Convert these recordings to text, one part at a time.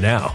now.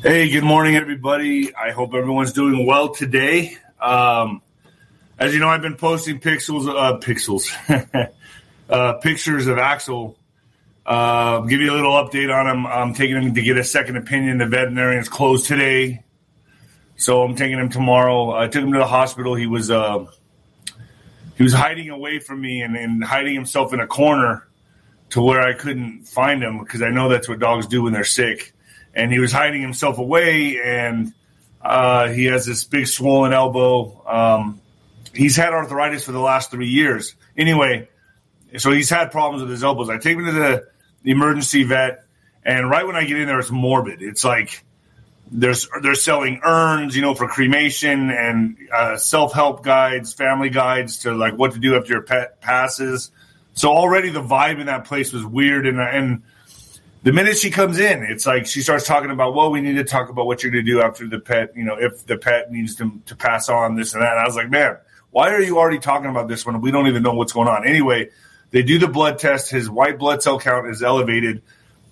Hey, good morning, everybody. I hope everyone's doing well today. Um, as you know, I've been posting pixels, uh, pixels, uh, pictures of Axel. Uh, give you a little update on him. I'm taking him to get a second opinion. The veterinarian's closed today, so I'm taking him tomorrow. I took him to the hospital. He was uh, he was hiding away from me and, and hiding himself in a corner to where I couldn't find him because I know that's what dogs do when they're sick and he was hiding himself away, and uh, he has this big swollen elbow. Um, he's had arthritis for the last three years. Anyway, so he's had problems with his elbows. I take him to the, emergency vet, and right when I get in there, it's morbid. It's like there's they're selling urns, you know, for cremation and uh, self help guides, family guides to like what to do after your pet passes. So already the vibe in that place was weird, and and the minute she comes in, it's like she starts talking about, well, we need to talk about what you're going to do after the pet, you know, if the pet needs to, to pass on this and that. And I was like, man, why are you already talking about this when we don't even know what's going on? Anyway, they do the blood test. His white blood cell count is elevated.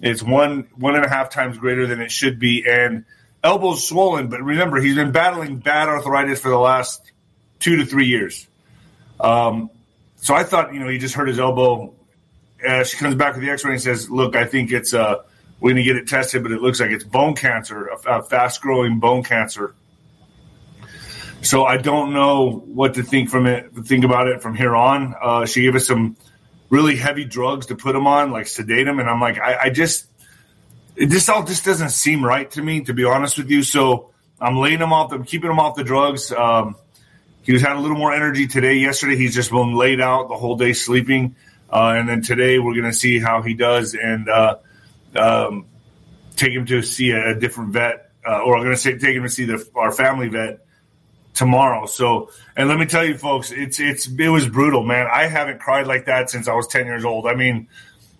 It's one one and a half times greater than it should be, and elbow's swollen. But remember, he's been battling bad arthritis for the last two to three years. Um, so I thought, you know, he just hurt his elbow uh, she comes back with the X-ray and says, "Look, I think it's uh, we're going to get it tested, but it looks like it's bone cancer, a, a fast-growing bone cancer." So I don't know what to think from it. Think about it from here on. Uh, she gave us some really heavy drugs to put him on, like sedate him, and I'm like, I, I just this all just doesn't seem right to me, to be honest with you. So I'm laying him off. I'm keeping him off the drugs. Um, he was had a little more energy today. Yesterday, he's just been laid out the whole day sleeping. Uh, and then today we're going to see how he does and uh, um, take him to see a, different vet, uh, or I'm going to say take him to see the, our family vet tomorrow. So, and let me tell you, folks, it's it's it was brutal, man. I haven't cried like that since I was 10 years old. I mean,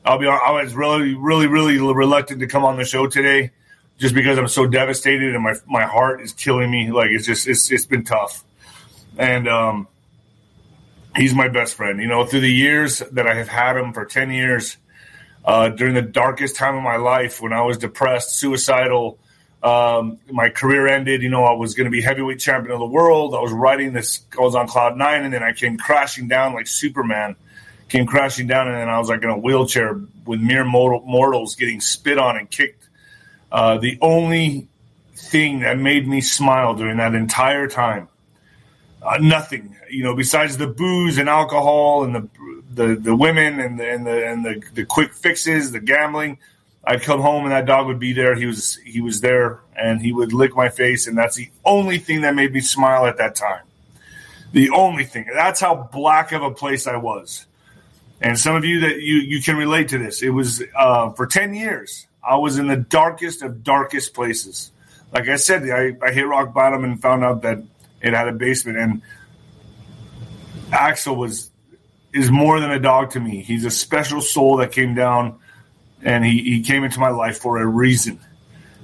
I'll be I was really, really, really reluctant to come on the show today, just because I'm so devastated and my my heart is killing me. Like it's just it's it's been tough, and um he's my best friend. You know, through the years that I have had him for 10 years, uh, during the darkest time of my life when I was depressed, suicidal, um, my career ended. You know, I was going to be heavyweight champion of the world. I was riding this, I was on cloud nine, and then I came crashing down like Superman. Came crashing down, and then I was like in a wheelchair with mere mortals getting spit on and kicked. Uh, the only thing that made me smile during that entire time uh, nothing, you know, besides the booze and alcohol and the the, the women and the, and the and the, the quick fixes, the gambling. I'd come home and that dog would be there. He was he was there and he would lick my face, and that's the only thing that made me smile at that time. The only thing. That's how black of a place I was. And some of you that you you can relate to this. It was uh, for ten years. I was in the darkest of darkest places. Like I said, I, I hit rock bottom and found out that it had a basement, and Axel was is more than a dog to me. He's a special soul that came down, and he, he came into my life for a reason.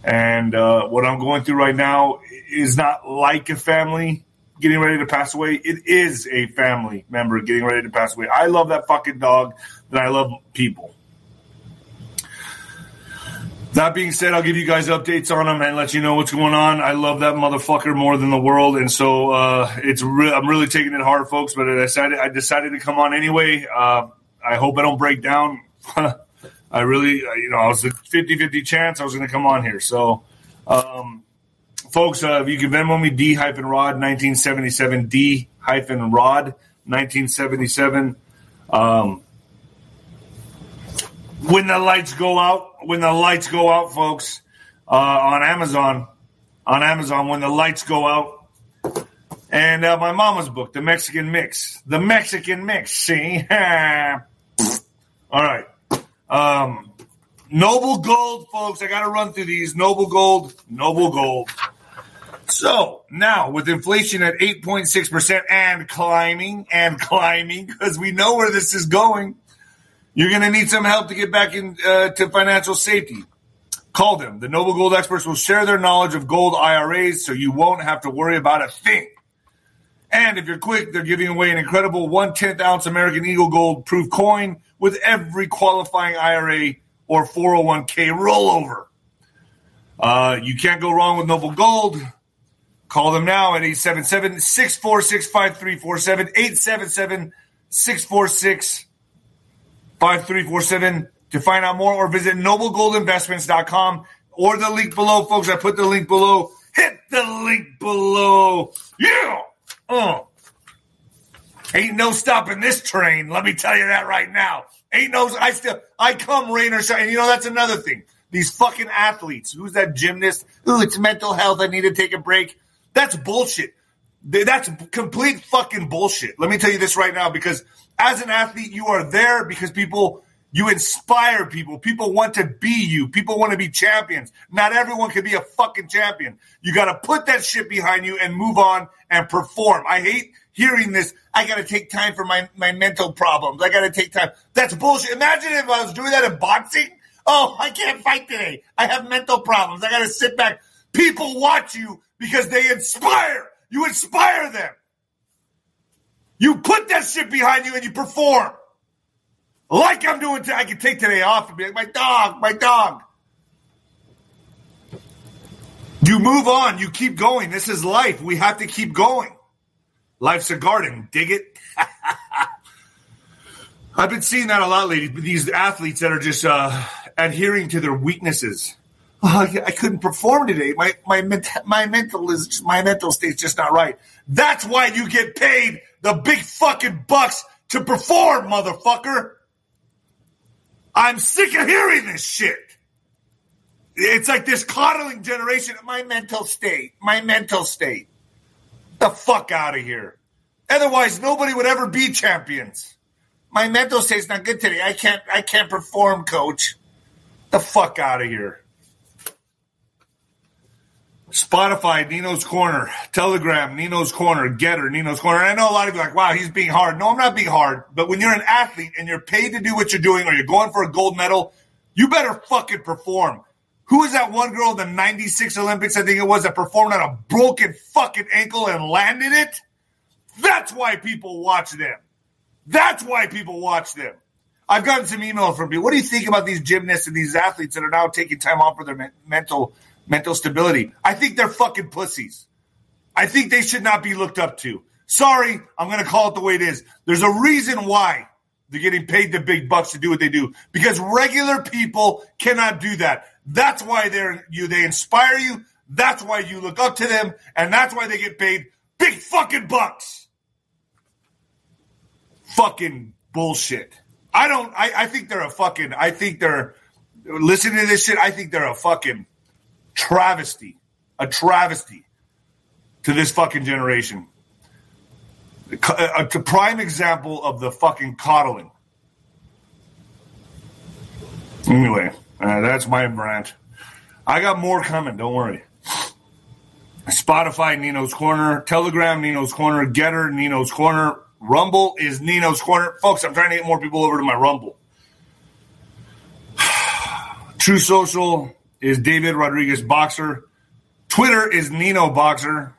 And uh, what I'm going through right now is not like a family getting ready to pass away. It is a family member getting ready to pass away. I love that fucking dog, and I love people. That being said, I'll give you guys updates on him and let you know what's going on. I love that motherfucker more than the world, and so uh, it's re- I'm really taking it hard, folks. But I decided I decided to come on anyway. Uh, I hope I don't break down. I really, you know, I was a 50-50 chance I was going to come on here. So, um, folks, uh, you can Venmo me D hyphen Rod 1977 D hyphen Rod 1977. Um, when the lights go out, when the lights go out, folks, uh, on Amazon, on Amazon, when the lights go out, and uh, my mama's book, The Mexican Mix, The Mexican Mix. See, All right. Um, Noble Gold, folks. I got to run through these. Noble Gold, Noble Gold. So now, with inflation at 8.6% and climbing and climbing, because we know where this is going, you're going to need some help to get back into uh, financial safety. Call them. The Noble Gold experts will share their knowledge of gold IRAs so you won't have to worry about a thing. And if you're quick, they're giving away an incredible one tenth ounce American Eagle Gold proof coin with every qualifying IRA or 401k rollover. Uh, you can't go wrong with Noble Gold. Call them now at 877 646 5347. 877 646 5347 to find out more or visit noblegoldinvestments.com or the link below, folks. I put the link below. Hit the link below. Yeah. Uh. Ain't no stopping this train. Let me tell you that right now. Ain't no, I still, I come rain or shine. You know, that's another thing. These fucking athletes. Who's that gymnast? Ooh, it's mental health. I need to take a break. That's bullshit. That's complete fucking bullshit. Let me tell you this right now because as an athlete, you are there because people, you inspire people. People want to be you. People want to be champions. Not everyone can be a fucking champion. You got to put that shit behind you and move on and perform. I hate hearing this. I got to take time for my, my mental problems. I got to take time. That's bullshit. Imagine if I was doing that in boxing. Oh, I can't fight today. I have mental problems. I got to sit back. People watch you because they inspire. You inspire them. You put that shit behind you and you perform. Like I'm doing today. I can take today off and be like, my dog, my dog. You move on. You keep going. This is life. We have to keep going. Life's a garden. Dig it? I've been seeing that a lot lately. These athletes that are just uh, adhering to their weaknesses. Oh, I couldn't perform today. My my my mental is my mental state's just not right. That's why you get paid the big fucking bucks to perform, motherfucker. I'm sick of hearing this shit. It's like this coddling generation. My mental state. My mental state. The fuck out of here. Otherwise, nobody would ever be champions. My mental state's not good today. I can't. I can't perform, coach. The fuck out of here. Spotify, Nino's Corner, Telegram, Nino's Corner, GETTR, Nino's Corner. And I know a lot of you are like, wow, he's being hard. No, I'm not being hard. But when you're an athlete and you're paid to do what you're doing or you're going for a gold medal, you better fucking perform. Who was that one girl in the 96 Olympics, I think it was, that performed on a broken fucking ankle and landed it? That's why people watch them. That's why people watch them. I've gotten some email from people. What do you think about these gymnasts and these athletes that are now taking time off for their mental – mental stability. I think they're fucking pussies. I think they should not be looked up to. Sorry, I'm going to call it the way it is. There's a reason why they're getting paid the big bucks to do what they do because regular people cannot do that. That's why they're you. They inspire you. That's why you look up to them, and that's why they get paid big fucking bucks. Fucking bullshit. I don't. I, I think they're a fucking. I think they're listening to this shit. I think they're a fucking travesty, a travesty to this fucking generation. A, a prime example of the fucking coddling. Anyway, uh, that's my rant. I got more coming. Don't worry. Spotify, Nino's Corner. Telegram, Nino's Corner. GETTR, Nino's Corner. Rumble is Nino's Corner. Folks, I'm trying to get more people over to my Rumble. Truth Social, is David Rodriguez Boxer. Twitter is Nino Boxer.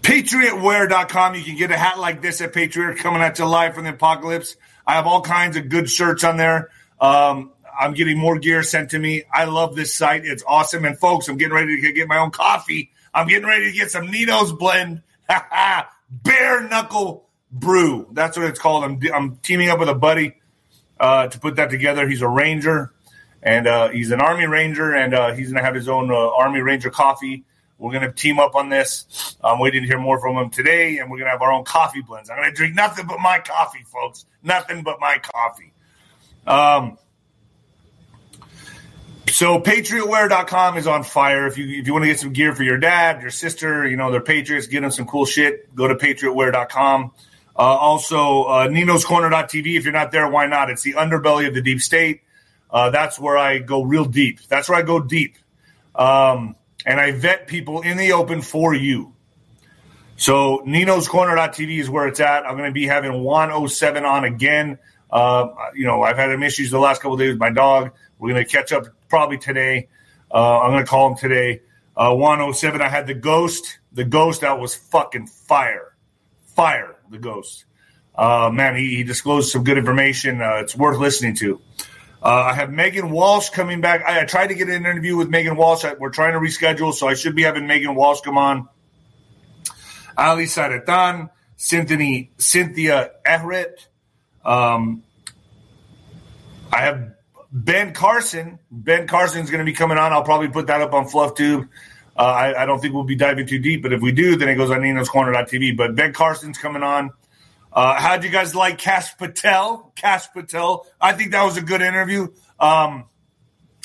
PatriotWear.com. You can get a hat like this at Patriot coming at you live from the apocalypse. I have all kinds of good shirts on there. Um, I'm getting more gear sent to me. I love this site. It's awesome. And folks, I'm getting ready to get my own coffee. I'm getting ready to get some Nino's blend. Bare knuckle brew. That's what it's called. I'm, I'm teaming up with a buddy uh, to put that together. He's a ranger and uh, he's an Army Ranger, and uh, he's going to have his own uh, Army Ranger coffee. We're going to team up on this. I'm waiting to hear more from him today, and we're going to have our own coffee blends. I'm going to drink nothing but my coffee, folks. Nothing but my coffee. Um, so patriotwear.com is on fire. If you if you want to get some gear for your dad, your sister, you know, they're patriots, get them some cool shit. Go to patriotwear.com. Uh, also, uh, Nino's Corner.tv. If you're not there, why not? It's the underbelly of the deep state. Uh, that's where I go real deep. That's where I go deep. Um, and I vet people in the open for you. So Nino's Corner.tv is where it's at. I'm going to be having 107 on again. Uh, you know, I've had some issues the last couple days with my dog. We're going to catch up probably today. Uh, I'm going to call him today. Uh, 107, I had the ghost. The ghost that was fucking fire. Fire, the ghost. Uh, man, he, he, disclosed some good information. Uh, it's worth listening to. Uh, I have Megan Walsh coming back. I, I, tried to get an interview with Megan Walsh. We're trying to reschedule, so I should be having Megan Walsh come on. Ali Saretan, Cynthia, Cynthia Everett. Um, I have Ben Carson. Ben Carson is going to be coming on. I'll probably put that up on FluffTube. Uh, I, I, don't think we'll be diving too deep, but if we do, then it goes on Nino's Corner.tv. But Ben Carson's coming on. Uh, how'd you guys like Kash Patel? Kash Patel. I think that was a good interview. Um,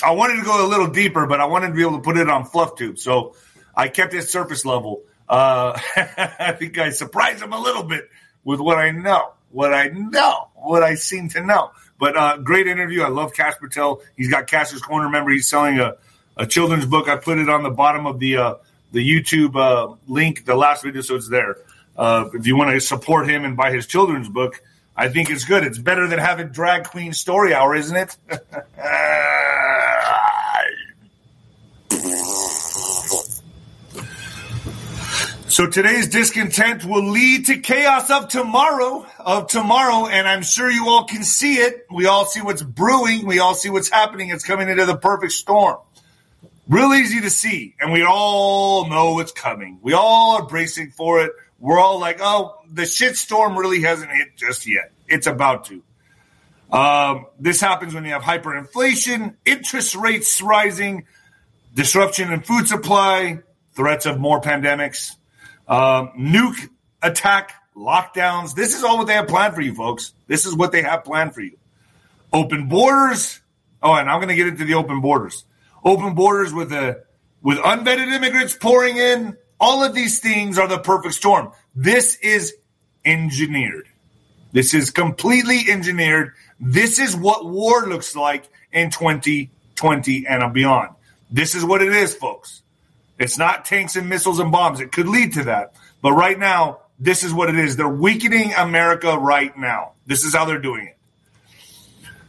I wanted to go a little deeper, but I wanted to be able to put it on FluffTube. So I kept it surface level. Uh, I think I surprised him a little bit with what I know, what I know, what I seem to know. But uh, great interview. I love Kash Patel. He's got Kash's Corner. Remember, he's selling a, a children's book. I put it on the bottom of the uh, the YouTube uh, link, the last video, so it's there. Uh, if you want to support him and buy his children's book, I think it's good. It's better than having Drag Queen Story Hour, isn't it? So today's discontent will lead to chaos of tomorrow, of tomorrow, and I'm sure you all can see it. We all see what's brewing. We all see what's happening. It's coming into the perfect storm. Real easy to see, and we all know it's coming. We all are bracing for it. We're all like, oh, the shit storm really hasn't hit just yet. It's about to. Um, this happens when you have hyperinflation, interest rates rising, disruption in food supply, threats of more pandemics um, nuke attack, lockdowns. This is all what they have planned for you, folks. This is what they have planned for you. Open borders. Oh, and I'm going to get into the open borders. Open borders with a with unvetted immigrants pouring in. All of these things are the perfect storm. This is engineered. This is completely engineered. This is what war looks like in 2020 and beyond. This is what it is, folks. It's not tanks and missiles and bombs. It could lead to that. But right now, this is what it is. They're weakening America right now. This is how they're doing it.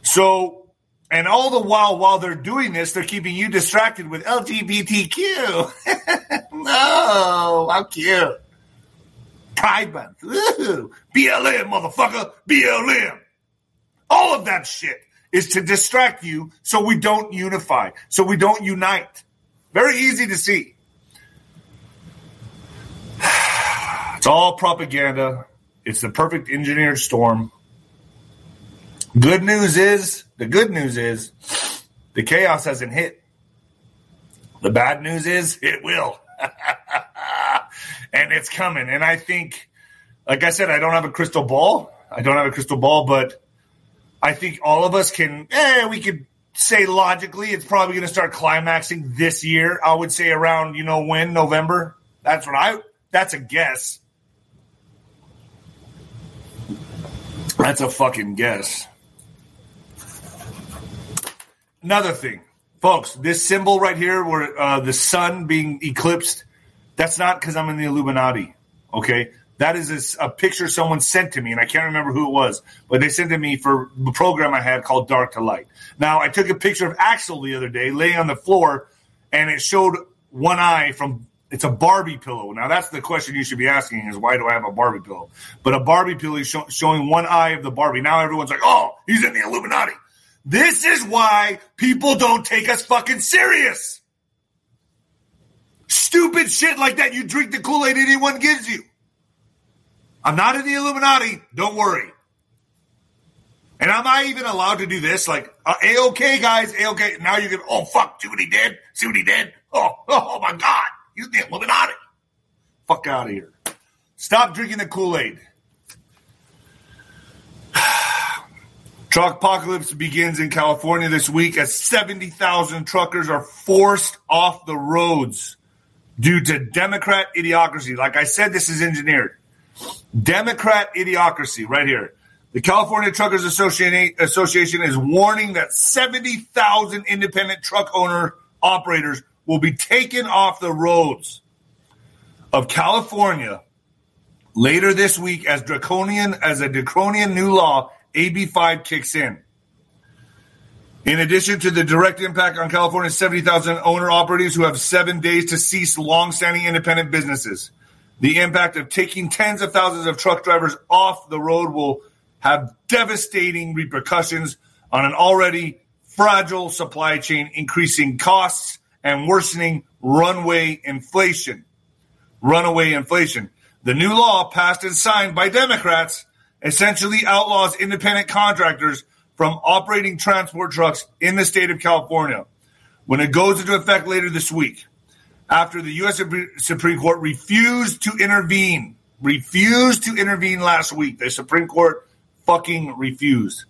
So, and all the while, while they're doing this, they're keeping you distracted with LGBTQ. no, how cute. Pride Month. Ooh, BLM, motherfucker. BLM. All of that shit is to distract you so we don't unify, so we don't unite. Very easy to see. It's all propaganda. It's the perfect engineered storm. Good news is, the good news is, the chaos hasn't hit. The bad news is, it will. and it's coming. And I think, like I said, I don't have a crystal ball. I don't have a crystal ball, but I think all of us can, eh, we could say logically it's probably going to start climaxing this year. I would say around, you know, when? November? That's what I, that's a guess. That's a fucking guess. Another thing, folks, this symbol right here, where uh, the sun being eclipsed, that's not because I'm in the Illuminati. Okay, that is a, a, picture someone sent to me, and I can't remember who it was, but they sent it to me for the program I had called Dark to Light. Now, I took a picture of Axel the other day laying on the floor, and it showed one eye from it's a Barbie pillow. Now that's the question you should be asking: is why do I have a Barbie pillow? But a Barbie pillow is show, showing one eye of the Barbie. Now everyone's like, "Oh, he's in the Illuminati." This is why people don't take us fucking serious. Stupid shit like that. You drink the Kool Aid anyone gives you. I'm not in the Illuminati. Don't worry. And am I even allowed to do this? Like, uh, a-okay, guys, a-okay. Now you can, oh, fuck, see what he did? See what he did? Oh, oh, oh my God. You the Illuminati. Fuck out of here. Stop drinking the Kool Truck apocalypse begins in California this week as 70,000 truckers are forced off the roads due to Democrat idiocracy. Like I said, this is engineered. Democrat idiocracy, right here. The California Truckers Association is warning that 70,000 independent truck owner operators will be taken off the roads of California later this week as draconian as a draconian new law AB5 kicks in. In addition to the direct impact on California's 70,000 owner operators who have seven days to cease long-standing independent businesses, the impact of taking tens of thousands of truck drivers off the road will have devastating repercussions on an already fragile supply chain, increasing costs and worsening runaway inflation. Runaway inflation. The new law passed and signed by Democrats essentially outlaws independent contractors from operating transport trucks in the state of California when it goes into effect later this week after the U.S. Supreme Court refused to intervene. Refused to intervene last week. The Supreme Court fucking refused.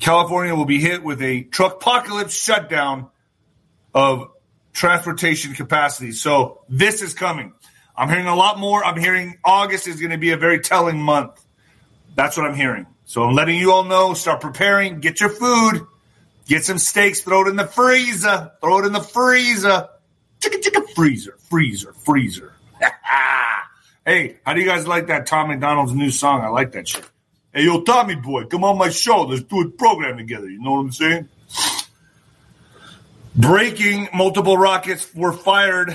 California will be hit with a truck apocalypse shutdown of transportation capacity. So this is coming. I'm hearing a lot more. I'm hearing August is going to be a very telling month. That's what I'm hearing. So I'm letting you all know. Start preparing. Get your food. Get some steaks. Throw it in the freezer. Throw it in the freezer. Chicka chicka freezer. Freezer. Freezer. hey, how do you guys like that Tom MacDonald's new song? I like that shit. Hey, yo, Tommy boy, come on my show. Let's do a program together. You know what I'm saying? Breaking multiple rockets were fired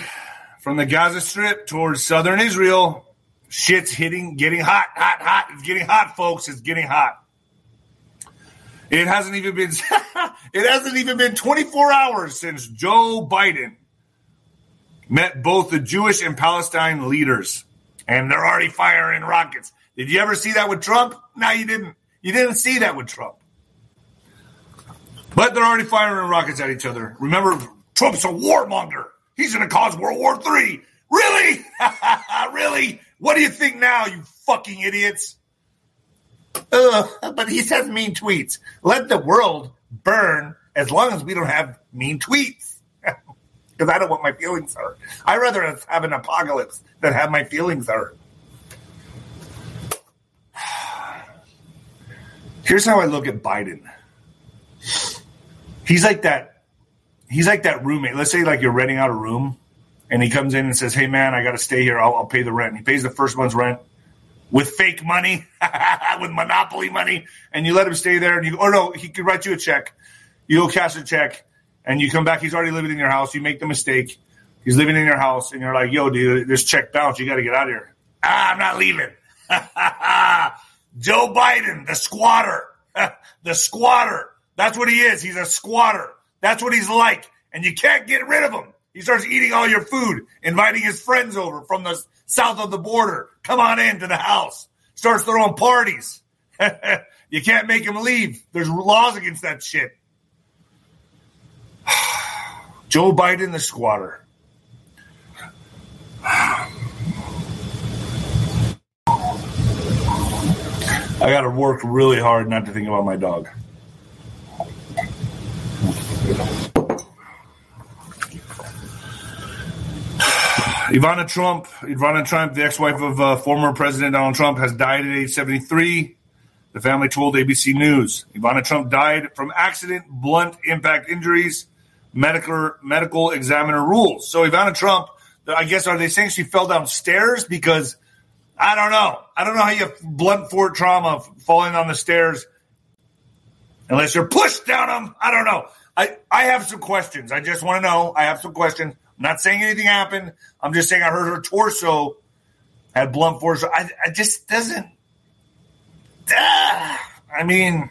from the Gaza Strip towards southern Israel Shit's hitting, getting hot, hot, hot. It's getting hot, folks. It's getting hot. It hasn't even been it hasn't even been 24 hours since Joe Biden met both the Jewish and Palestine leaders, and they're already firing rockets. Did you ever see that with Trump? No, you didn't. You didn't see that with Trump. But they're already firing rockets at each other. Remember, Trump's a warmonger. He's going to cause World War III. Really? really? What do you think now, you fucking idiots? Ugh, but he says mean tweets. Let the world burn as long as we don't have mean tweets. Because I don't want my feelings hurt. I'd rather have an apocalypse than have my feelings hurt. Here's how I look at Biden. He's like that. He's like that roommate. Let's say like you're renting out a room and he comes in and says, "Hey man, I got to stay here. I'll, I'll, pay the rent." And he pays the first month's rent with fake money, with monopoly money, and you let him stay there. And you, or no, he could write you a check. You go cash a check, and you come back. He's already living in your house. You make the mistake. He's living in your house, and you're like, "Yo, dude, this check bounced. You got to get out of here." Ah, I'm not leaving. Joe Biden, the squatter, the squatter. That's what he is. He's a squatter. That's what he's like, and you can't get rid of him. He starts eating all your food, inviting his friends over from the south of the border. Come on in to the house. Starts throwing parties. you can't make him leave. There's laws against that shit. Joe Biden, the squatter. I got to work really hard not to think about my dog. Ivana Trump, Ivana Trump, the ex-wife of uh, former President Donald Trump, has died at age 73. The family told ABC News. Ivana Trump died from accident, blunt impact injuries, medical medical examiner rules. So Ivana Trump, I guess, are they saying she fell downstairs? Because I don't know. I don't know how you blunt force trauma falling on the stairs unless you're pushed down them. I don't know. I, I have some questions. I just want to know. I have some questions. I'm not saying anything happened. I'm just saying I heard her torso had blunt force. I, I just doesn't. Uh, I mean,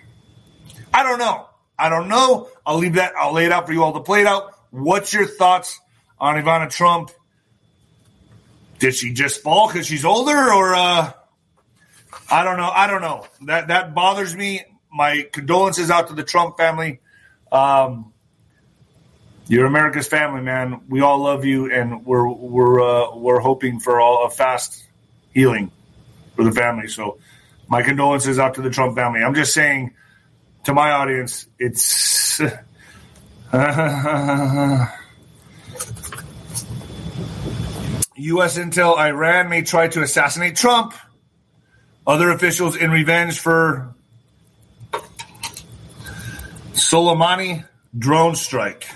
I don't know. I don't know. I'll leave that. I'll lay it out for you all to play it out. What's your thoughts on Ivana Trump? Did she just fall because she's older, or uh, I don't know. I don't know. That that bothers me. My condolences out to the Trump family. Um, you're America's family, man. We all love you, and we're we're uh, we're hoping for all a fast healing for the family. So, my condolences out to the Trump family. I'm just saying to my audience, it's. U.S. intel: Iran may try to assassinate Trump. Other officials in revenge for Soleimani drone strike.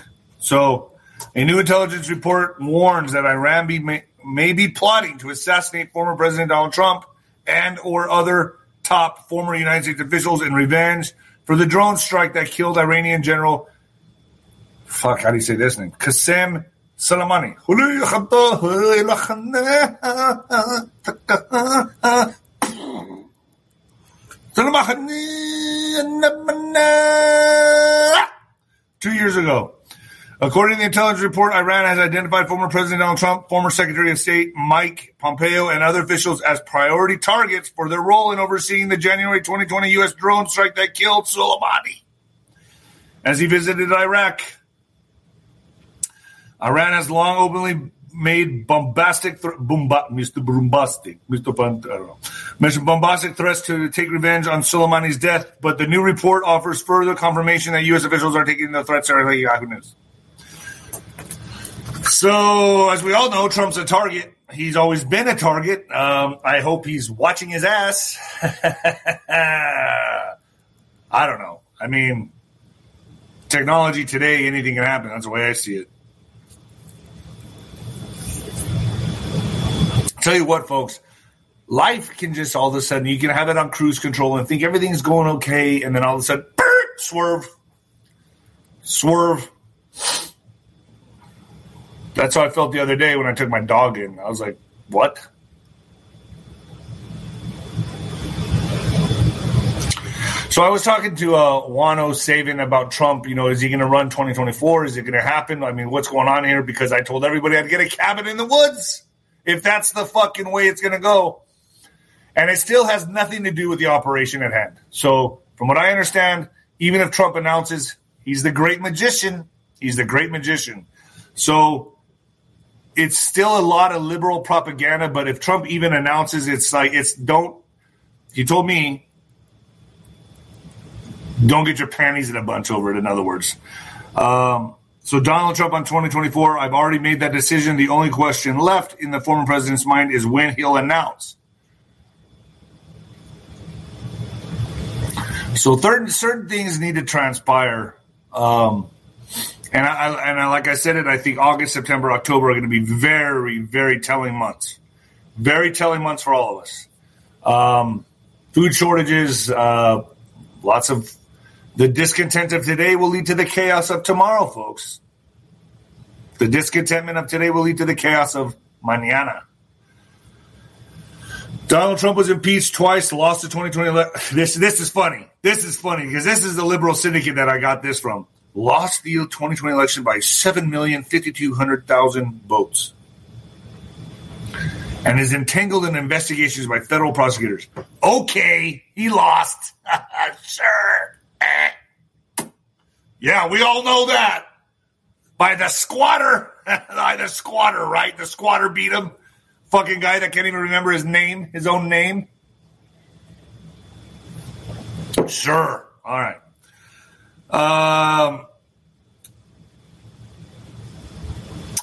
So, a new intelligence report warns that Iran be, may, may be plotting to assassinate former President Donald Trump and or other top former United States officials in revenge for the drone strike that killed Iranian General. Fuck, how do you say this name? Qasem Soleimani. Two years ago. According to the intelligence report, Iran has identified former President Donald Trump, former Secretary of State Mike Pompeo, and other officials as priority targets for their role in overseeing the January 2020 U.S. drone strike that killed Soleimani. As he visited Iraq, Iran has long openly made bombastic, th- bomba- Mr. Bombastic, Mr. I don't know, mentioned bombastic threats to take revenge on Soleimani's death, but the new report offers further confirmation that U.S. officials are taking the threats seriously. Yahoo News. So, as we all know, Trump's a target. He's always been a target. Um, I hope he's watching his ass. I don't know. I mean, technology today, anything can happen. That's the way I see it. Tell you what, folks, life can just all of a sudden, you can have it on cruise control and think everything's going okay, and then all of a sudden, swerve, swerve. That's how I felt the other day when I took my dog in. I was like, what? So I was talking to uh, Juan O Savin about Trump. You know, is he going to run 2024? Is it going to happen? I mean, what's going on here? Because I told everybody I'd get a cabin in the woods if that's the fucking way it's going to go. And it still has nothing to do with the operation at hand. So, from what I understand, even if Trump announces he's the great magician, he's the great magician. So, it's still a lot of liberal propaganda. But if Trump even announces, it's like, it's don't, he told me, don't get your panties in a bunch over it, in other words. Um, so Donald Trump on 2024, I've already made that decision. The only question left in the former president's mind is when he'll announce. So certain certain things need to transpire, um, and I, and I, like I said it, I think August, September, October are going to be very very telling months, very telling months for all of us. Um, food shortages, uh, lots of the discontent of today will lead to the chaos of tomorrow, folks. The discontentment of today will lead to the chaos of mañana. Donald Trump was impeached twice, lost the 2020 This this is funny. This is funny because this is the liberal syndicate that I got this from. Lost the 2020 election by 7,500,000 votes. And is entangled in investigations by federal prosecutors. Okay, he lost. sure. Yeah, we all know that. By the squatter. By the squatter, right? The squatter beat him. Fucking guy that can't even remember his name, his own name. Sure. All right. Um,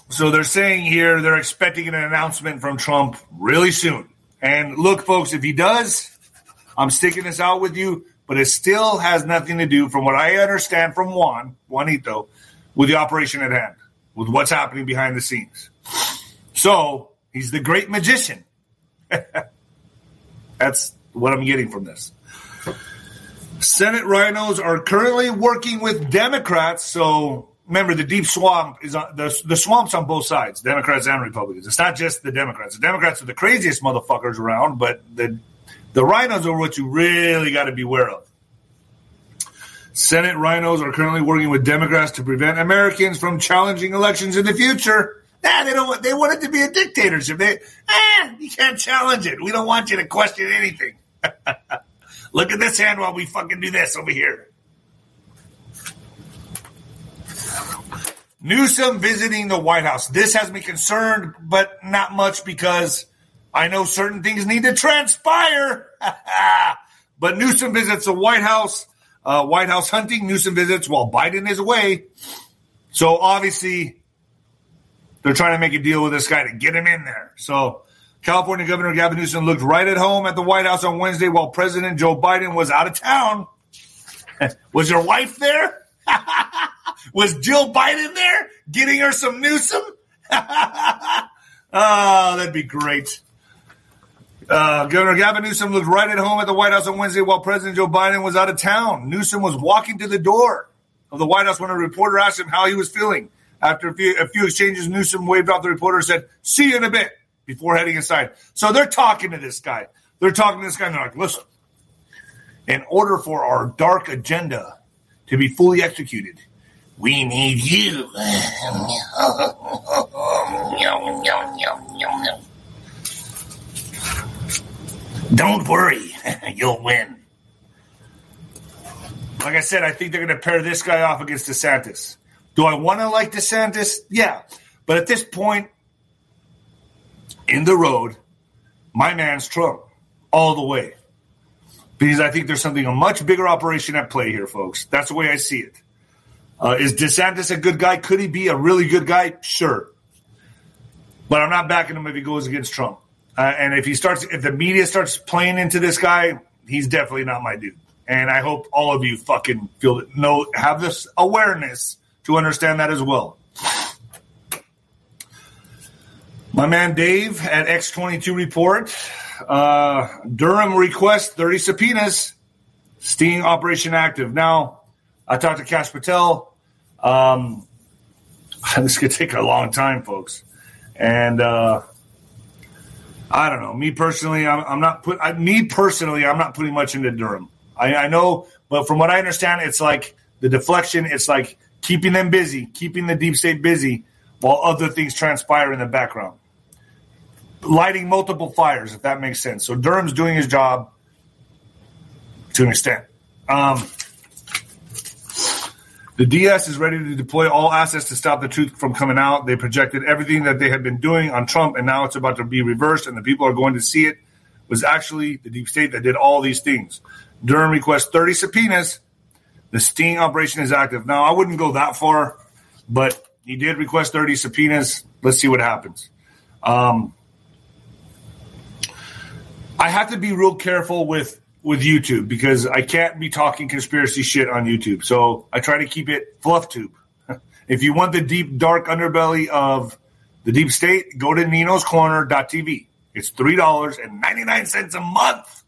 so they're saying here they're expecting an announcement from Trump really soon. And look, folks, if he does, I'm sticking this out with you but it still has nothing to do, from what I understand from Juan, Juanito, with the operation at hand, with what's happening behind the scenes. So he's the great magician. That's what I'm getting from this. Senate RINOs are currently working with Democrats. So remember, the deep swamp is on the, the swamp's on both sides, Democrats and Republicans. It's not just the Democrats. The Democrats are the craziest motherfuckers around, but the the RINOs are what you really got to be aware of. Senate RINOs are currently working with Democrats to prevent Americans from challenging elections in the future. Nah, they don't. Want, they want it to be a dictatorship. They, ah, you can't challenge it. We don't want you to question anything. Look at this hand while we fucking do this over here. Newsom visiting the White House. This has me concerned, but not much because I know certain things need to transpire. but Newsom visits the White House, uh, White House hunting. Newsom visits while Biden is away. So obviously, they're trying to make a deal with this guy to get him in there. So California Governor Gavin Newsom looked right at home at the White House on Wednesday while President Joe Biden was out of town. was your wife there? was Jill Biden there getting her some Newsom? oh, that'd be great. Uh, Governor Gavin Newsom looked right at home at the White House on Wednesday while President Joe Biden was out of town. Newsom was walking to the door of the White House when a reporter asked him how he was feeling. After a few, a few exchanges, Newsom waved off the reporter and said, See you in a bit before heading inside. So they're talking to this guy. They're talking to this guy and they're like, Listen, in order for our dark agenda to be fully executed, we need you. Don't worry, you'll win. Like I said, I think they're going to pair this guy off against DeSantis. Do I want to like DeSantis? Yeah. But at this point in the road, my man's Trump all the way. Because I think there's something, a much bigger operation at play here, folks. That's the way I see it. Uh, is DeSantis a good guy? Could he be a really good guy? Sure. But I'm not backing him if he goes against Trump. Uh, and if he starts, if the media starts playing into this guy, he's definitely not my dude. And I hope all of you fucking feel it, know, have this awareness to understand that as well. My man Dave at X22 Report, uh, Durham requests 30 subpoenas, Sting operation active. Now, I talked to Kash Patel. Um, this could take a long time, folks. And, uh, I don't know. Me personally, I'm, I'm not put. I, me personally, I'm not putting much into Durham. I, I know, but from what I understand, it's like the deflection. It's like keeping them busy, keeping the deep state busy, while other things transpire in the background, lighting multiple fires. If that makes sense. So Durham's doing his job to an extent. Um, the DS is ready to deploy all assets to stop the truth from coming out. They projected everything that they had been doing on Trump, and now it's about to be reversed, and the people are going to see it was actually the deep state that did all these things. Durham requests 30 subpoenas. The sting operation is active. Now, I wouldn't go that far, but he did request 30 subpoenas. Let's see what happens. Um, I have to be real careful with with YouTube because I can't be talking conspiracy shit on YouTube. So I try to keep it fluff tube. if you want the deep, dark underbelly of the deep state, go to Nino's Corner.tv. It's $3.99 a month.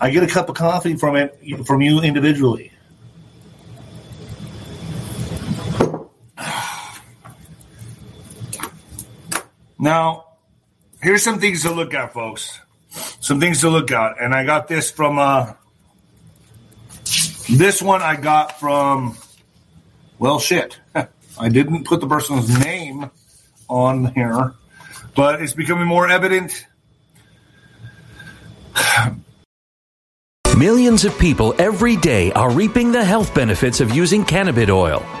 I get a cup of coffee from it from you individually. Now, here's some things to look at, folks some things to look at. And I got this from uh, this one I got from well shit. I didn't put the person's name on here, but it's becoming more evident Millions of people every day are reaping the health benefits of using cannabis oil,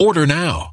Order now.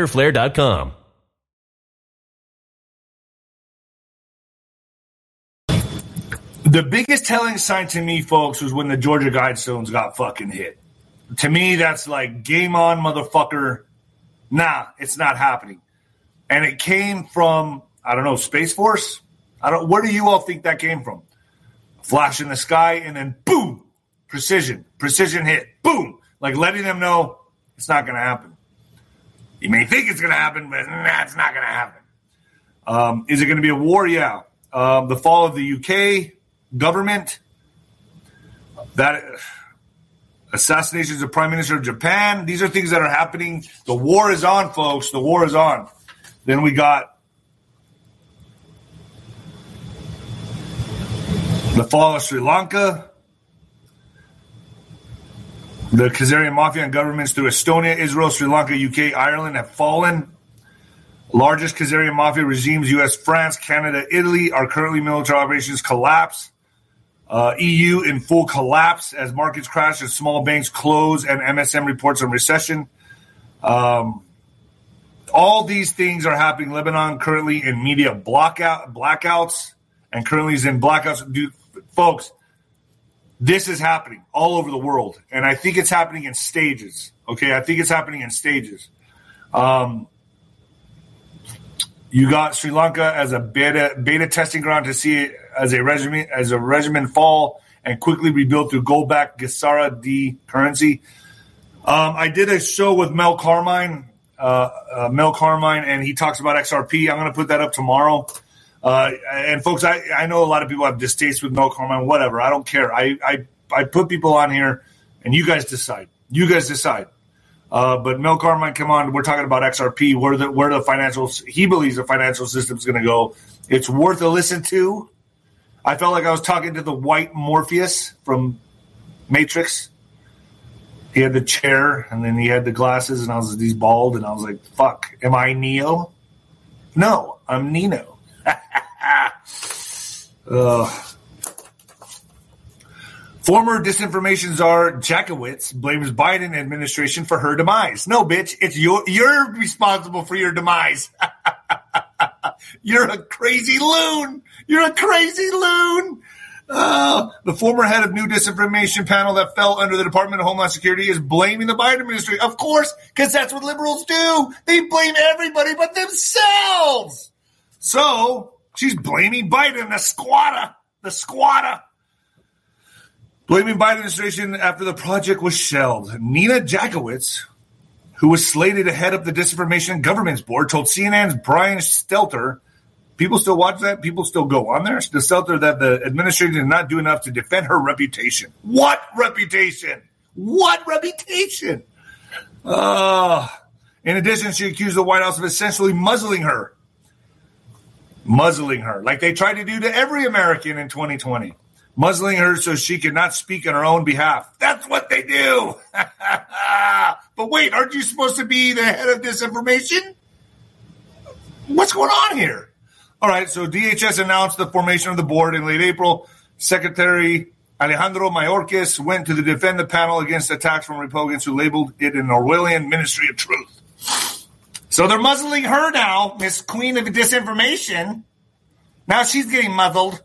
The biggest telling sign to me, folks, was when the Georgia Guidestones got fucking hit. To me, that's like game on, motherfucker. Nah, it's not happening. And it came from, I don't know, Space Force? I don't where do you all think that came from? Flash in the sky and then boom, precision, precision hit, boom, like letting them know it's not gonna happen. You may think it's going to happen, but nah, it's not going to happen. Um, is it going to be a war? Yeah. Um, the fall of the UK government, that assassinations of Prime Minister of Japan. These are things that are happening. The war is on, folks. The war is on. Then we got the fall of Sri Lanka. The Khazarian mafia and governments through Estonia, Israel, Sri Lanka, UK, Ireland have fallen. Largest Khazarian mafia regimes, US, France, Canada, Italy, are currently military operations collapse. Uh, EU in full collapse as markets crash, as small banks close, and MSM reports on recession. Um, all these things are happening. Lebanon currently in media blackout blackouts, and currently is in blackouts. Dude, folks, this is happening all over the world, and I think it's happening in stages. Okay, I think it's happening in stages. Um, you got Sri Lanka as a beta beta testing ground to see it as a regiment as a regiment fall and quickly rebuild through gold back Gesara D currency. Um, I did a show with Mel Carmine, uh, uh, Mel Carmine, and he talks about XRP. I'm going to put that up tomorrow. Uh, and folks, I, I know a lot of people have distaste with Mel Carmine, whatever. I don't care. I, I, I put people on here and you guys decide. You guys decide. Uh, but Mel Carmine, come on, we're talking about XRP, where the where the financial he believes the financial system is going to go. It's worth a listen to. I felt like I was talking to the white Morpheus from Matrix. He had the chair and then he had the glasses, and I was he's bald, and I was like, "Fuck, am I Neo?" No, I'm Nino. Ugh. Former disinformation czar Jankowicz blames Biden administration for her demise. No, bitch, it's your you're responsible for your demise. you're a crazy loon. You're a crazy loon. Uh, the former head of new disinformation panel that fell under the Department of Homeland Security is blaming the Biden administration. Of course, because that's what liberals do. They blame everybody but themselves. So she's blaming Biden, the squatter, the squatter. Blaming Biden administration after the project was shelved. Nina Jankowicz, who was slated to head up the Disinformation Governance Board, told CNN's Brian Stelter, people still watch that? People still go on there? The Stelter that the administration did not do enough to defend her reputation. What reputation? What reputation? Uh, in addition, she accused the White House of essentially muzzling her. Muzzling her, like they tried to do to every American in 2020. muzzling her so she could not speak on her own behalf. That's what they do. but wait, aren't you supposed to be the head of disinformation? What's going on here? All right, so DHS announced the formation of the board in late April. Secretary Alejandro Mayorkas went to the defend the panel against attacks from Republicans who labeled it an Orwellian ministry of truth. So they're muzzling her now, Miss Queen of Disinformation. Now she's getting muzzled.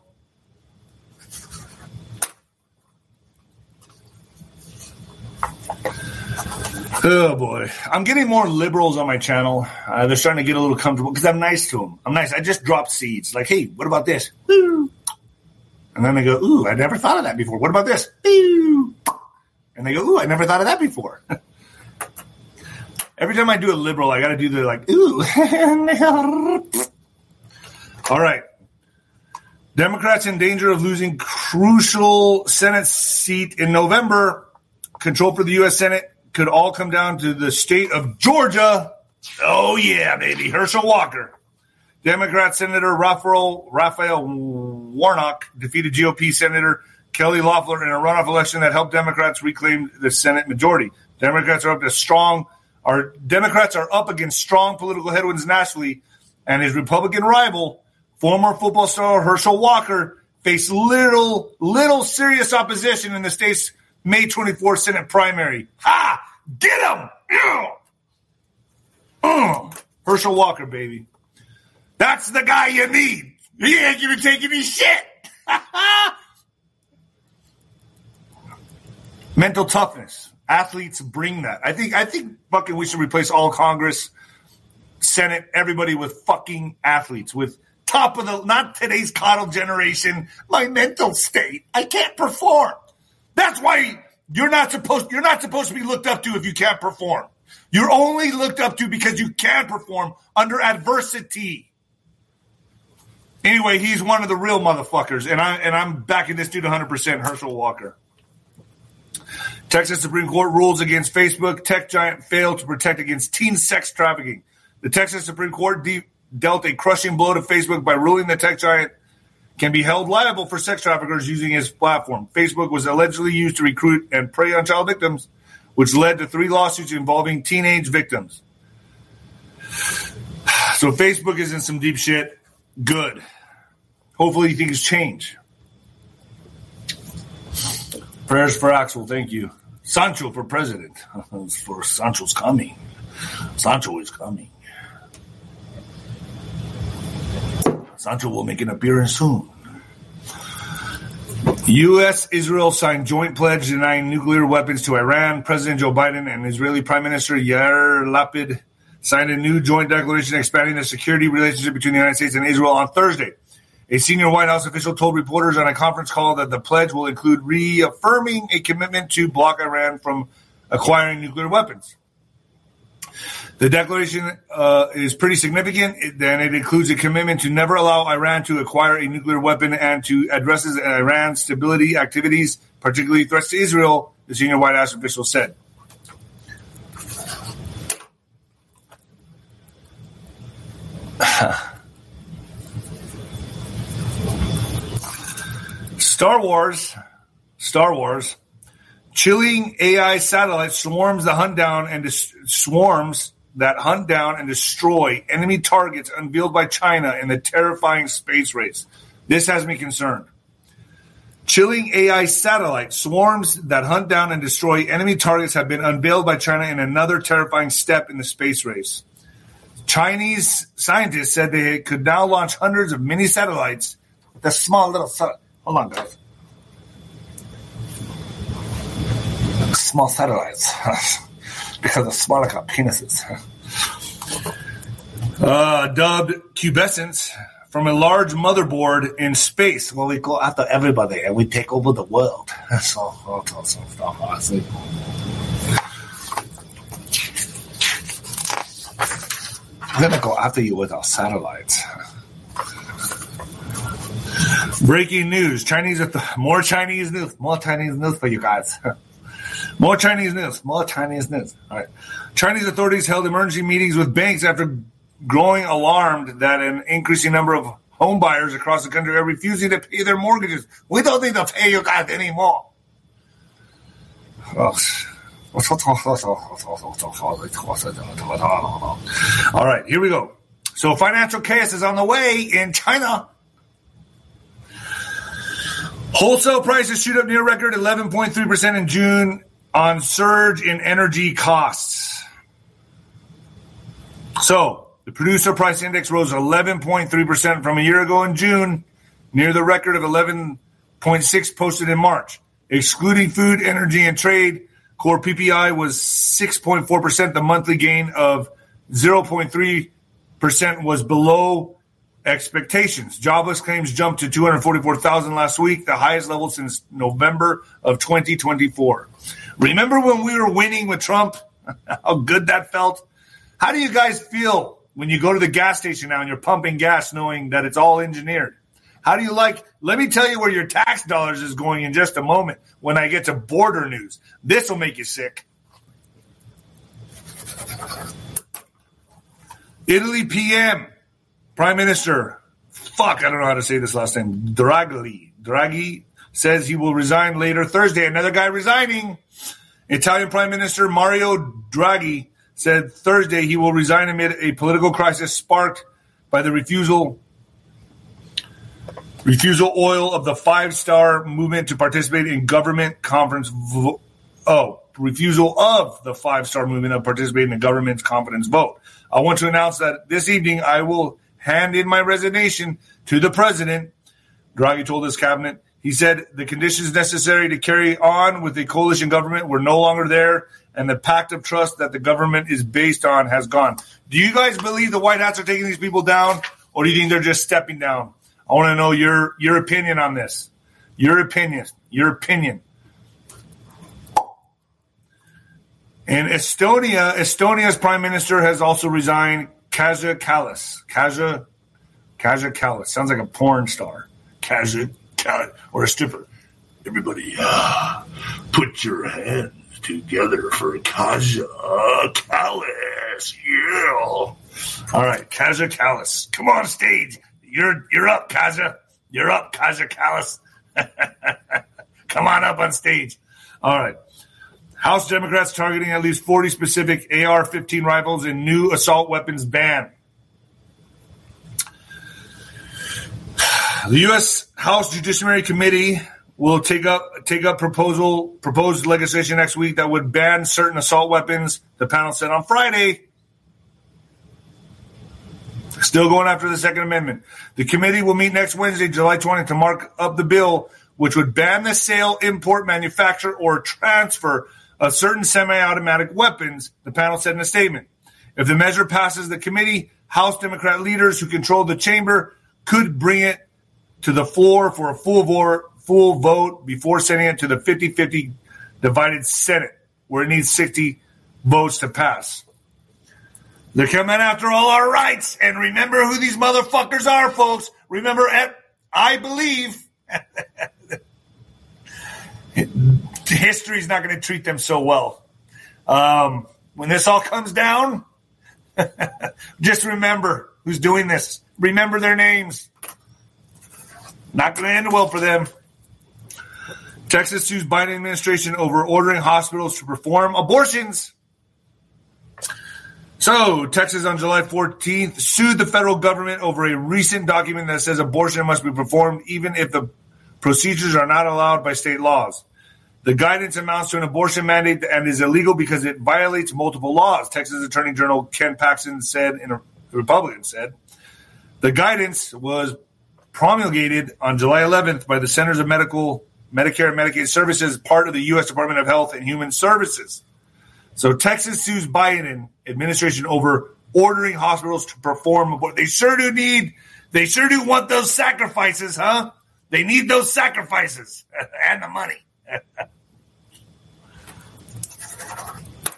Oh boy, I'm getting more liberals on my channel. Uh, they're starting to get a little comfortable because I'm nice to them. I'm nice. I just drop seeds like, "Hey, what about this?" And then they go, "Ooh, I never thought of that before. What about this?" And they go, "Ooh, I never thought of that before." Every time I do a liberal, I got to do the like, "Ooh." All right. Democrats in danger of losing crucial Senate seat in November. Control for the U.S. Senate could all come down to the state of Georgia. Oh yeah, baby, Herschel Walker. Democrat Senator Raphael, Raphael Warnock defeated GOP Senator Kelly Loeffler in a runoff election that helped Democrats reclaim the Senate majority. Democrats are up to strong. Our Democrats are up against strong political headwinds nationally, and his Republican rival, former football star Herschel Walker, faced little, little serious opposition in the state's May 24th Senate primary. Ha! Get him! Uh, Herschel Walker, baby. That's the guy you need. He ain't gonna take any shit. Mental toughness. Athletes bring that. I think. I think fucking we should replace all Congress, Senate, everybody with fucking athletes with top of the not today's coddle generation. My mental state. I can't perform. That's why you're not supposed you're not supposed to be looked up to if you can't perform. You're only looked up to because you can perform under adversity. Anyway, he's one of the real motherfuckers, and I and I'm backing this dude 100. percent Herschel Walker. Texas Supreme Court rules against Facebook. Tech giant failed to protect against teen sex trafficking. The Texas Supreme Court de- dealt a crushing blow to Facebook by ruling the tech giant can be held liable for sex traffickers using his platform. Facebook was allegedly used to recruit and prey on child victims, which led to three lawsuits involving teenage victims. So Facebook is in some deep shit. Good. Hopefully things change. Prayers for Axel. Thank you. Sancho for president. for Sancho's coming. Sancho is coming. Sancho will make an appearance soon. U.S. Israel signed joint pledge denying nuclear weapons to Iran. President Joe Biden and Israeli Prime Minister Yair Lapid signed a new joint declaration expanding the security relationship between the United States and Israel on Thursday. A senior White House official told reporters on a conference call that the pledge will include reaffirming a commitment to block Iran from acquiring nuclear weapons. The declaration uh, is pretty significant, and it includes a commitment to never allow Iran to acquire a nuclear weapon and to addresses Iran's stability activities, particularly threats to Israel, the senior White House official said. Star Wars, Star Wars, chilling AI satellite swarms the hunt down and dis- swarms that hunt down and destroy enemy targets unveiled by China in the terrifying space race. This has me concerned. Chilling AI satellite swarms that hunt down and destroy enemy targets have been unveiled by China in another terrifying step in the space race. Chinese scientists said they could now launch hundreds of mini satellites. The small little hold on, guys. Small satellites. because of Spartacus penises. uh, dubbed CubeSats from a large motherboard in space. Well, we go after everybody and we take over the world. That's all. awesome We're gonna go after you with our satellites. Breaking news: Chinese, more Chinese news, more Chinese news for you guys. More Chinese news. More Chinese news. All right. Chinese authorities held emergency meetings with banks after growing alarmed that an increasing number of home buyers across the country are refusing to pay their mortgages. We don't need to pay you guys anymore. Oh, All right, here we go. So financial chaos is on the way in China. Wholesale prices shoot up near record 11.3% in June on surge in energy costs. So the producer price index rose 11.3% from a year ago in June, near the record of 11.6 posted in March. Excluding food, energy, and trade, core PPI was 6.4%. The monthly gain of 0.3% was below expectations. Jobless claims jumped to 244,000 last week, the highest level since November of 2024. Remember when we were winning with Trump? How good that felt? How do you guys feel when you go to the gas station now and you're pumping gas knowing that it's all engineered? How do you like? Let me tell you where your tax dollars is going in just a moment when I get to border news. This will make you sick. Italy PM, Prime Minister, fuck, I don't know how to say this last name, Draghi, Draghi says he will resign later Thursday. Another guy resigning. Italian Prime Minister Mario Draghi said Thursday he will resign amid a political crisis sparked by the refusal refusal oil of the five star movement to participate in government conference vo- oh refusal of the five star movement of participating in the government's confidence vote i want to announce that this evening i will hand in my resignation to the president draghi told his cabinet he said the conditions necessary to carry on with the coalition government were no longer there and the pact of trust that the government is based on has gone do you guys believe the white hats are taking these people down or do you think they're just stepping down I want to know your your opinion on this. Your opinion. Your opinion. In Estonia, Estonia's prime minister has also resigned. Kaja Kallas. Kaja, Kaja Kallas. Sounds like a porn star. Kaja Kallas. Or a stripper. Everybody, uh, put your hands together for Kaja Kallas. Yeah. All right, Kaja Kallas. Come on stage. You're you're up, Kaja. You're up, Kaja Kallas. Come on up on stage. All right. House Democrats targeting at least 40 specific AR 15 rifles in new assault weapons ban. The U.S. House Judiciary Committee will take up take up proposal proposed legislation next week that would ban certain assault weapons. The panel said on Friday Still going after the Second Amendment. The committee will meet next Wednesday, July 20th, to mark up the bill, which would ban the sale, import, manufacture, or transfer of certain semi automatic weapons, the panel said in a statement. If the measure passes the committee, House Democrat leaders who control the chamber could bring it to the floor for a full, vote, full vote before sending it to the 50 50 divided Senate, where it needs 60 votes to pass. They're coming after all our rights. And remember who these motherfuckers are, folks. Remember, at, I believe history's not going to treat them so well. Um, when this all comes down, just remember who's doing this. Remember their names. Not going to end well for them. Texas sues Biden administration over ordering hospitals to perform abortions. So, Texas on July 14th sued the federal government over a recent document that says abortion must be performed even if the procedures are not allowed by state laws. The guidance amounts to an abortion mandate and is illegal because it violates multiple laws. Texas Attorney General Ken Paxton said, in a Republican said, the guidance was promulgated on July 11th by the Centers of Medical, Medicare and Medicaid Services, part of the U.S. Department of Health and Human Services. So Texas sues Biden administration over ordering hospitals to perform abort. They sure do need, they sure do want those sacrifices, huh? They need those sacrifices and the money.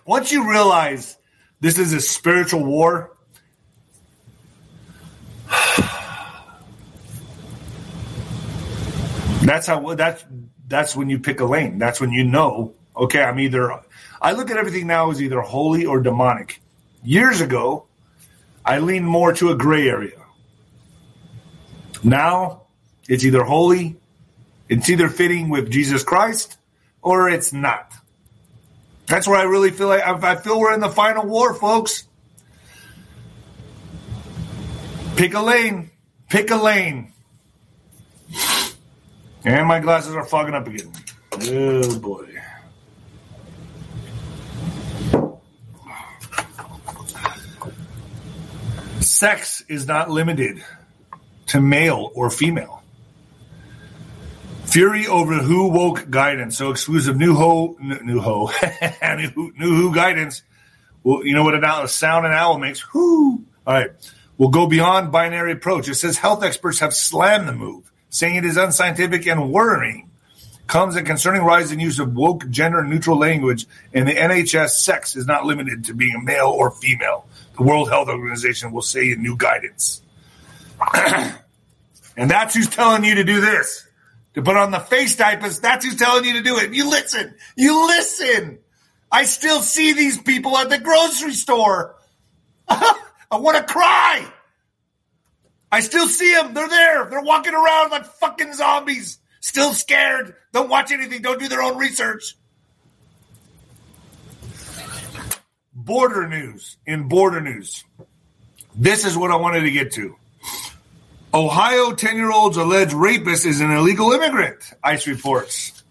Once you realize this is a spiritual war, that's how that's that's when you pick a lane. That's when you know, okay, I'm either I look at everything now as either holy or demonic. Years ago, I leaned more to a gray area. Now, it's either holy, it's either fitting with Jesus Christ, or it's not. That's where I really feel like I feel we're in the final war, folks. Pick a lane. Pick a lane. And my glasses are fogging up again. Oh boy. Sex is not limited to male or female. Fury over who woke guidance. So exclusive new ho new ho new, new who guidance. Well, you know what a sound an owl makes? Who? All right. We'll go beyond binary approach. It says health experts have slammed the move, saying it is unscientific and worrying. Comes a concerning rise in use of woke gender neutral language in the NHS. Sex is not limited to being a male or female. The World Health Organization will say in new guidance. and that's who's telling you to do this to put on the face diapers. That's who's telling you to do it. You listen. You listen. I still see these people at the grocery store. I want to cry. I still see them. They're there. They're walking around like fucking zombies. Still scared. Don't watch anything. Don't do their own research. Border news. In border news. This is what I wanted to get to. Ohio 10 year old's alleged rapist is an illegal immigrant, ICE reports.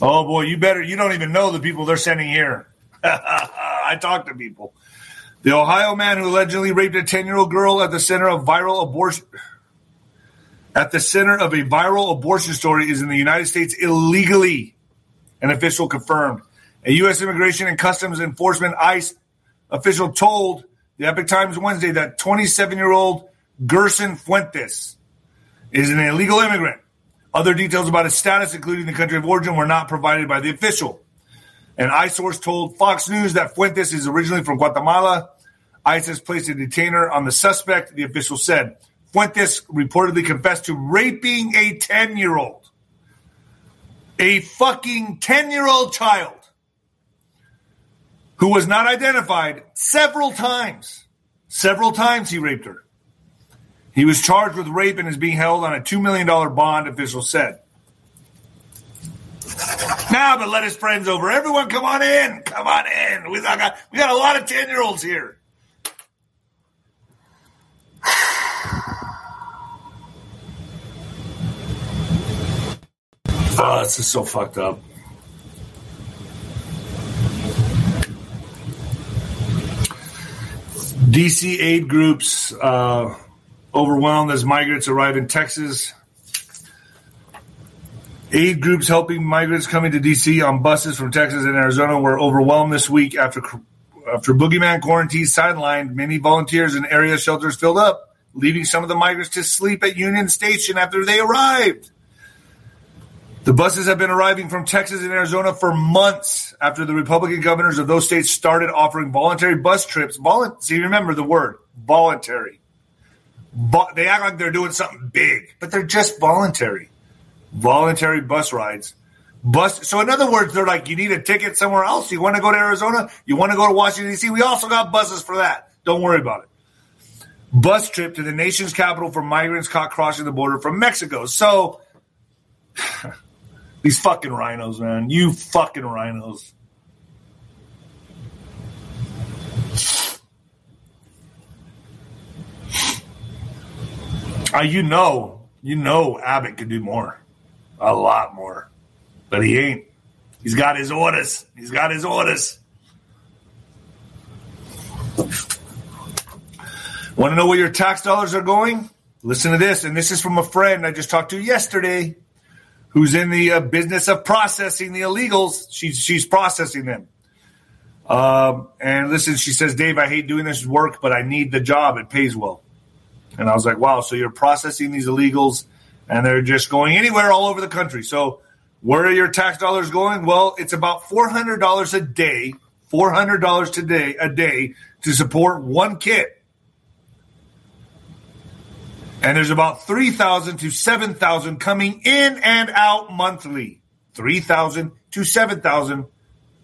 Oh boy, you better, you don't even know the people they're sending here. I talk to people. The Ohio man who allegedly raped a 10 year old girl at the center of viral abortion. At the center of a viral abortion story is in the United States illegally, an official confirmed. A U.S. Immigration and Customs Enforcement ICE official told the Epoch Times Wednesday that 27 year old Gerson Fuentes is an illegal immigrant. Other details about his status, including the country of origin, were not provided by the official. An ICE source told Fox News that Fuentes is originally from Guatemala. ICE has placed a detainer on the suspect, the official said. Fuentes reportedly confessed to raping a 10 year old. A fucking 10 year old child who was not identified several times. Several times he raped her. He was charged with rape and is being held on a $2 million bond, officials said. Now, but let his friends over. Everyone, come on in. Come on in. We got, we got a lot of 10 year olds here. Oh, this is so fucked up. DC aid groups uh, overwhelmed as migrants arrive in Texas. Aid groups helping migrants coming to DC on buses from Texas and Arizona were overwhelmed this week after after boogeyman quarantine sidelined. Many volunteers and area shelters filled up, leaving some of the migrants to sleep at Union Station after they arrived. The buses have been arriving from Texas and Arizona for months after the Republican governors of those states started offering voluntary bus trips. Volu- See, remember the word voluntary. They act like they're doing something big, but they're just voluntary. Voluntary bus rides. Bus. So in other words, they're like, you need a ticket somewhere else. You want to go to Arizona? You want to go to Washington D.C.? We also got buses for that. Don't worry about it. Bus trip to the nation's capital for migrants caught crossing the border from Mexico. So these fucking RINOs, man. You fucking RINOs. Uh, you know, you know Abbott could do more. A lot more. But he ain't. He's got his orders. He's got his orders. Want to know where your tax dollars are going? Listen to this. And this is from a friend I just talked to yesterday who's in the uh, business of processing the illegals. She's, she's processing them. Um, and listen, she says, Dave, I hate doing this work, but I need the job. It pays well. And I was like, wow, so you're processing these illegals and they're just going anywhere all over the country. So where are your tax dollars going? Well, it's about $400 a day, $400 today a day to support one kid. And there's about 3,000 to 7,000 coming in and out monthly. 3,000 to 7,000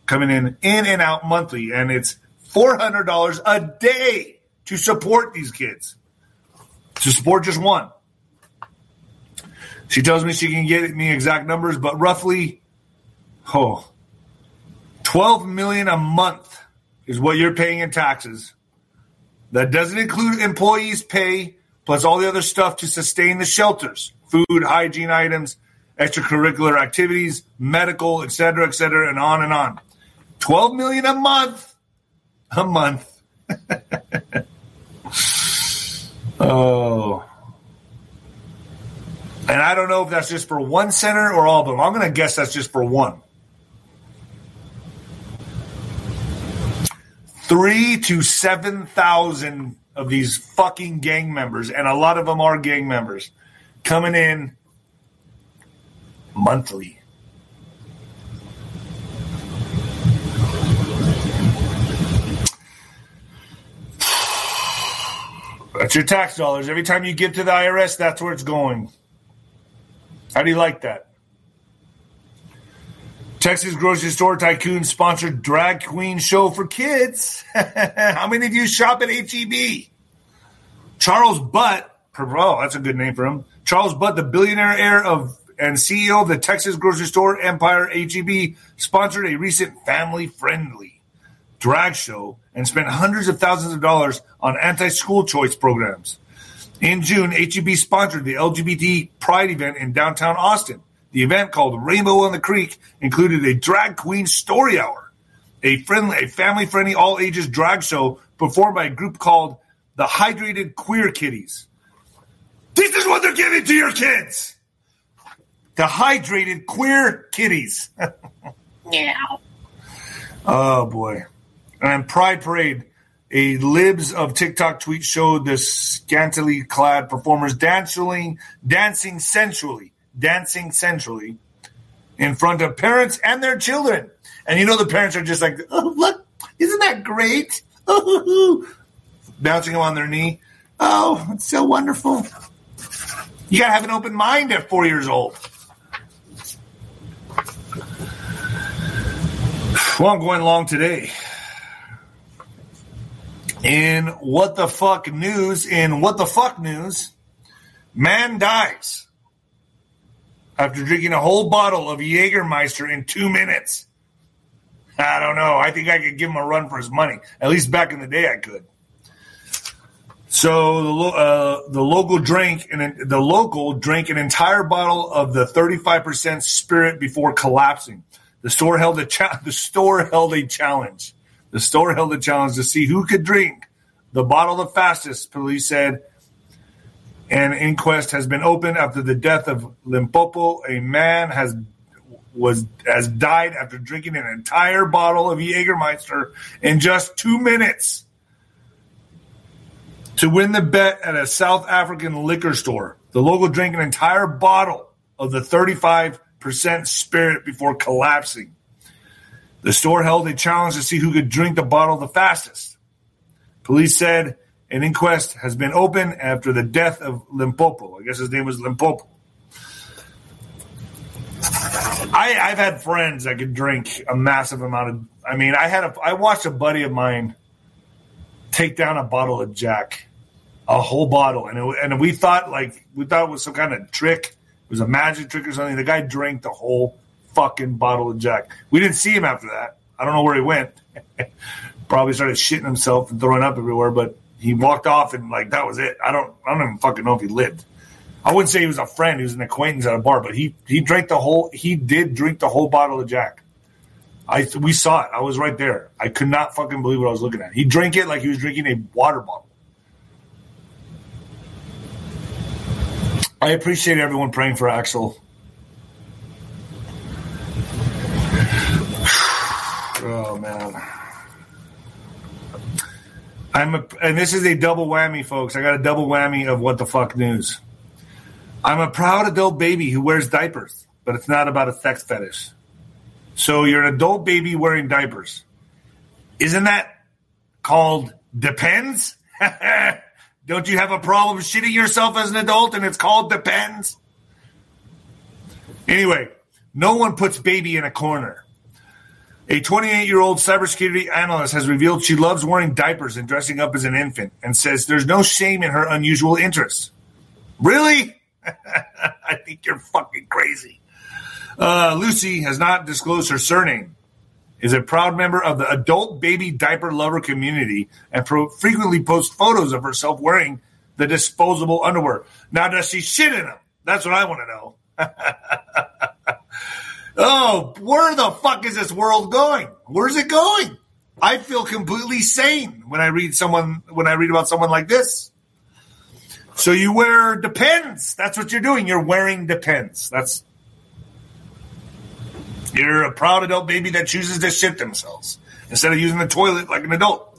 coming in in and out monthly. And it's $400 a day to support these kids. To support just one. She tells me she can get me exact numbers, but roughly, oh, 12 million a month is what you're paying in taxes. That doesn't include employees' pay plus all the other stuff to sustain the shelters, food, hygiene items, extracurricular activities, medical, et cetera, et cetera, and on and on. 12 million a month. A month. oh. And I don't know if that's just for one center or all of them. I'm going to guess that's just for one. Three to 7,000 of these fucking gang members, and a lot of them are gang members, coming in monthly. That's your tax dollars. Every time you give to the IRS, that's where it's going. How do you like that? Texas grocery store tycoon sponsored drag queen show for kids. How many of you shop at HEB? Charles Butt, oh, that's a good name for him. Charles Butt, the billionaire heir of and CEO of the Texas grocery store empire HEB, sponsored a recent family-friendly drag show and spent hundreds of thousands of dollars on anti-school choice programs. In June, HEB sponsored the LGBT Pride event in downtown Austin. The event, called Rainbow on the Creek, included a drag queen story hour, a friendly, a family-friendly, all-ages drag show performed by a group called the Hydrated Queer Kitties. This is what they're giving to your kids. The Hydrated Queer Kitties. yeah. Oh boy. And Pride Parade a libs of TikTok tweet showed the scantily clad performers dancing, dancing sensually, dancing sensually in front of parents and their children. And you know the parents are just like, "Oh, look, isn't that great?" Bouncing them on their knee. Oh, it's so wonderful. You gotta have an open mind at four years old. Well, I'm going long today in what the fuck news, in what the fuck news, man dies after drinking a whole bottle of Jägermeister in two minutes. I don't know. I think I could give him a run for his money. At least back in the day, I could. So the uh, the local drink and the local drank an entire bottle of the 35% spirit before collapsing. The store held a cha- the store held a challenge. The store held a challenge to see who could drink the bottle the fastest, police said. An inquest has been opened after the death of Limpopo. A man has was has died after drinking an entire bottle of Jägermeister in just two minutes to win the bet at a South African liquor store. The local drank an entire bottle of the 35% spirit before collapsing. The store held a challenge to see who could drink the bottle the fastest. Police said an inquest has been opened after the death of Limpopo. I guess his name was Limpopo. I, have had friends that could drink a massive amount of. I mean, I had a. I watched a buddy of mine take down a bottle of Jack, a whole bottle, and it, and we thought like we thought it was some kind of trick. It was a magic trick or something. The guy drank the whole fucking bottle of Jack. We didn't see him after that. I don't know where he went. Probably started shitting himself and throwing up everywhere, but he walked off and like that was it. I don't I don't even fucking know if he lived. I wouldn't say he was a friend, he was an acquaintance at a bar, but he he drank the whole he did drink the whole bottle of Jack. I we saw it. I was right there. I could not fucking believe what I was looking at. He drank it like he was drinking a water bottle. I appreciate everyone praying for Axel. Oh man. I'm a, and this is a double whammy, folks. I got a double whammy of what the fuck news. I'm a proud adult baby who wears diapers, but it's not about a sex fetish. So you're an adult baby wearing diapers. Isn't that called depends? Don't you have a problem shitting yourself as an adult and it's called depends? Anyway, no one puts baby in a corner. A 28 year old cybersecurity analyst has revealed she loves wearing diapers and dressing up as an infant and says there's no shame in her unusual interests. Really? I think you're fucking crazy. Uh, Lucy has not disclosed her surname, is a proud member of the adult baby diaper lover community and pro- frequently posts photos of herself wearing the disposable underwear. Now, does she shit in them? That's what I want to know. oh, where the fuck is this world going? Where's it going? I feel completely sane when I read someone when I read about someone like this. So you wear depends. That's what you're doing. You're wearing depends. That's you're a proud adult baby that chooses to shit themselves instead of using the toilet like an adult.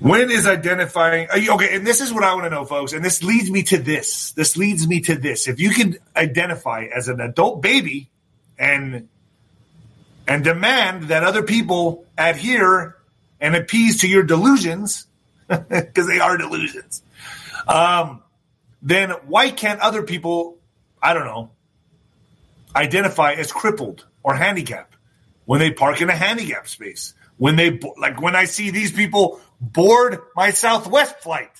When is identifying okay? And this is what I want to know, folks. And this leads me to this. This leads me to this. If you can identify as an adult baby and and demand that other people adhere and appease to your delusions, because they are delusions, um, then why can't other people, I don't know, identify as crippled or handicapped when they park in a handicap space? When they, like, when I see these people board my Southwest flight,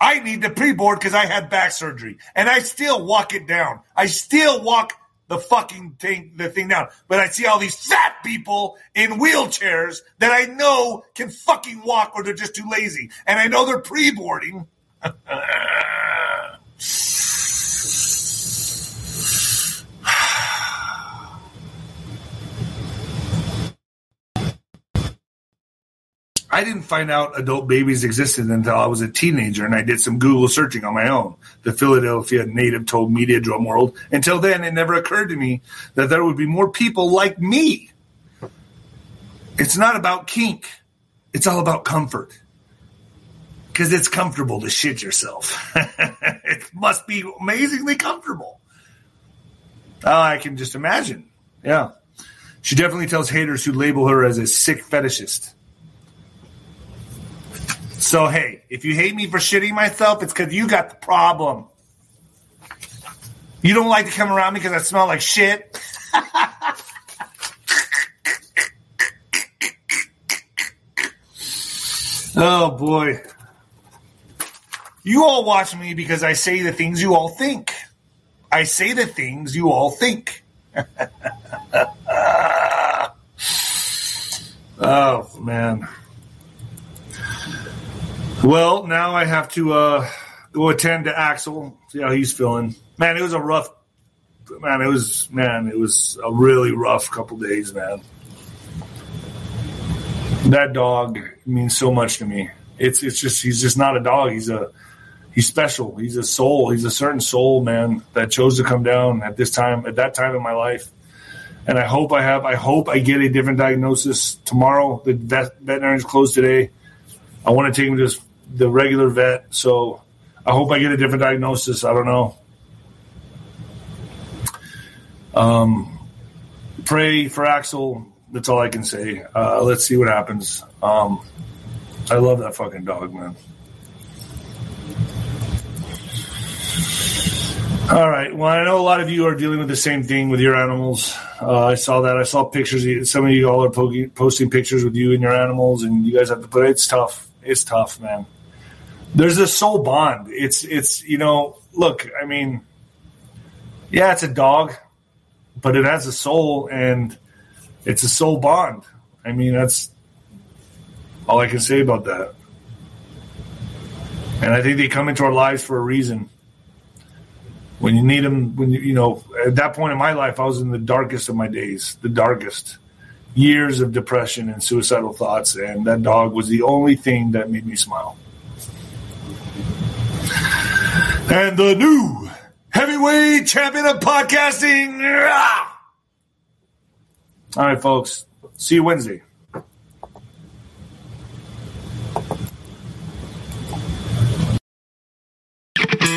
I need to pre board because I had back surgery and I still walk it down. I still walk the fucking thing, the thing down. But I see all these fat people in wheelchairs that I know can fucking walk or they're just too lazy. And I know they're pre I didn't find out adult babies existed until I was a teenager and I did some Google searching on my own. The Philadelphia native told Media Drum World. Until then, it never occurred to me that there would be more people like me. It's not about kink, it's all about comfort. Because it's comfortable to shit yourself. it must be amazingly comfortable. Oh, I can just imagine. Yeah. She definitely tells haters who label her as a sick fetishist. So hey, if you hate me for shitting myself, it's because you got the problem. You don't like to come around me because I smell like shit. oh boy. You all watch me because I say the things you all think. I say the things you all think. oh man. Well, now I have to uh, go attend to Axel, see how he's feeling. Man, it was a rough. Man, it was man, it was a really rough couple days, man. That dog means so much to me. It's it's just he's just not a dog. He's a he's special. He's a soul. He's a certain soul, man, that chose to come down at this time, at that time in my life. And I hope I have. I hope I get a different diagnosis tomorrow. The vet, veterinarian's closed today. I want to take him to the regular vet. So I hope I get a different diagnosis. I don't know. Um, pray for Axel. That's all I can say. Uh, let's see what happens. Um, I love that fucking dog, man. All right. Well, I know a lot of you are dealing with the same thing with your animals. Uh, I saw that. I saw pictures. Some of you all are po- posting pictures with you and your animals, and you guys have to put. It's tough. It's tough, man there's a soul bond. It's it's you know, look, I mean, yeah, it's a dog, but it has a soul and it's a soul bond. I mean, that's all I can say about that. And I think they come into our lives for a reason. When you need them, when you you know, at that point in my life, I was in the darkest of my days, the darkest years of depression and suicidal thoughts, and that dog was the only thing that made me smile and the new heavyweight champion of podcasting. Ah! All right, folks. See you Wednesday.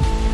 you